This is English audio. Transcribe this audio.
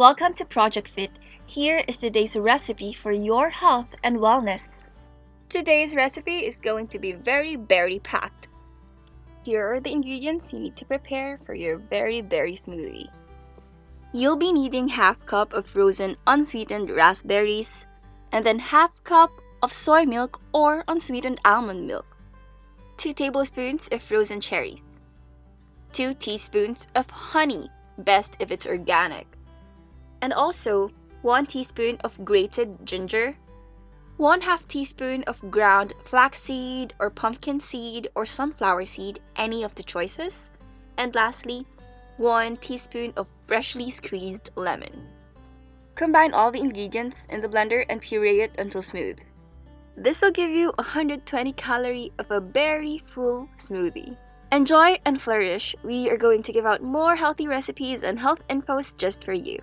Welcome to Project Fit. Here is today's recipe for your health and wellness. Today's recipe is going to be very berry packed. Here are the ingredients you need to prepare for your very berry smoothie. You'll be needing half cup of frozen unsweetened raspberries and then half cup of soy milk or unsweetened almond milk. 2 tablespoons of frozen cherries. 2 teaspoons of honey, best if it's organic and also 1 teaspoon of grated ginger, 1 half teaspoon of ground flaxseed or pumpkin seed or sunflower seed, any of the choices, and lastly, 1 teaspoon of freshly squeezed lemon. Combine all the ingredients in the blender and puree it until smooth. This will give you 120 calorie of a berry full smoothie. Enjoy and flourish. We are going to give out more healthy recipes and health infos just for you.